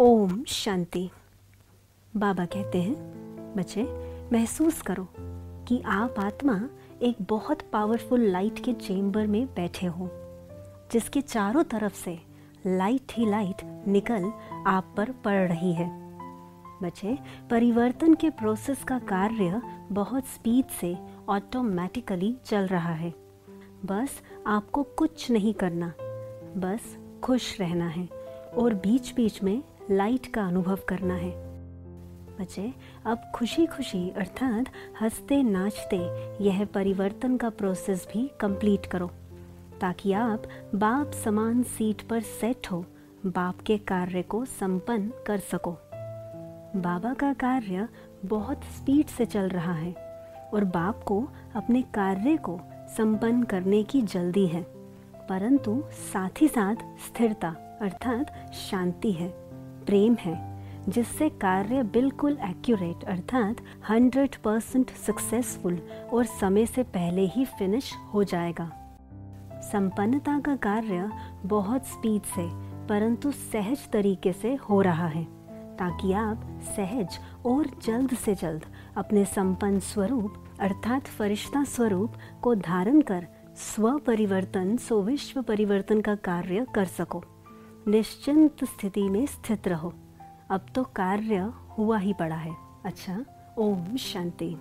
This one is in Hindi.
ओम शांति। बाबा कहते हैं, बच्चे, महसूस करो कि आप आत्मा एक बहुत पावरफुल लाइट के चेम्बर में बैठे हो, जिसके चारों तरफ़ से लाइट ही लाइट निकल आप पर पड़ रही है। बच्चे, परिवर्तन के प्रोसेस का कार्य बहुत स्पीड से ऑटोमेटिकली चल रहा है। बस आपको कुछ नहीं करना, बस खुश रहना है और बीच बीच में लाइट का अनुभव करना है। बच्चे, अब खुशी खुशी अर्थात हँसते, नाचते, यह परिवर्तन का प्रोसेस भी कंप्लीट करो। ताकि आप बाप समान सीट पर सेट हो, बाप के कार्य को संपन्न कर सको। बाबा का कार्य बहुत स्पीड से चल रहा है और बाप को अपने कार्य को संपन्न करने की जल्दी है। परंतु साथ ही साथ स्थिरता, अर्थात शांति है। प्रेम है, जिससे कार्य बिल्कुल एक्यूरेट अर्थात 100 परसेंट सक्सेसफुल और समय से पहले ही फिनिश हो जाएगा। संपन्नता का कार्य बहुत स्पीड से, परंतु सहज तरीके से हो रहा है, ताकि आप सहज और जल्द से जल्द अपने संपन्न स्वरूप, अर्थात फरिश्ता स्वरूप को धारण कर स्व परिवर्तन सो विश्व परिवर्तन का कार्य कर सको। निश्चिंत स्थिति में स्थित रहो। अब तो कार्य हुआ ही पड़ा है। अच्छा ओम शांति।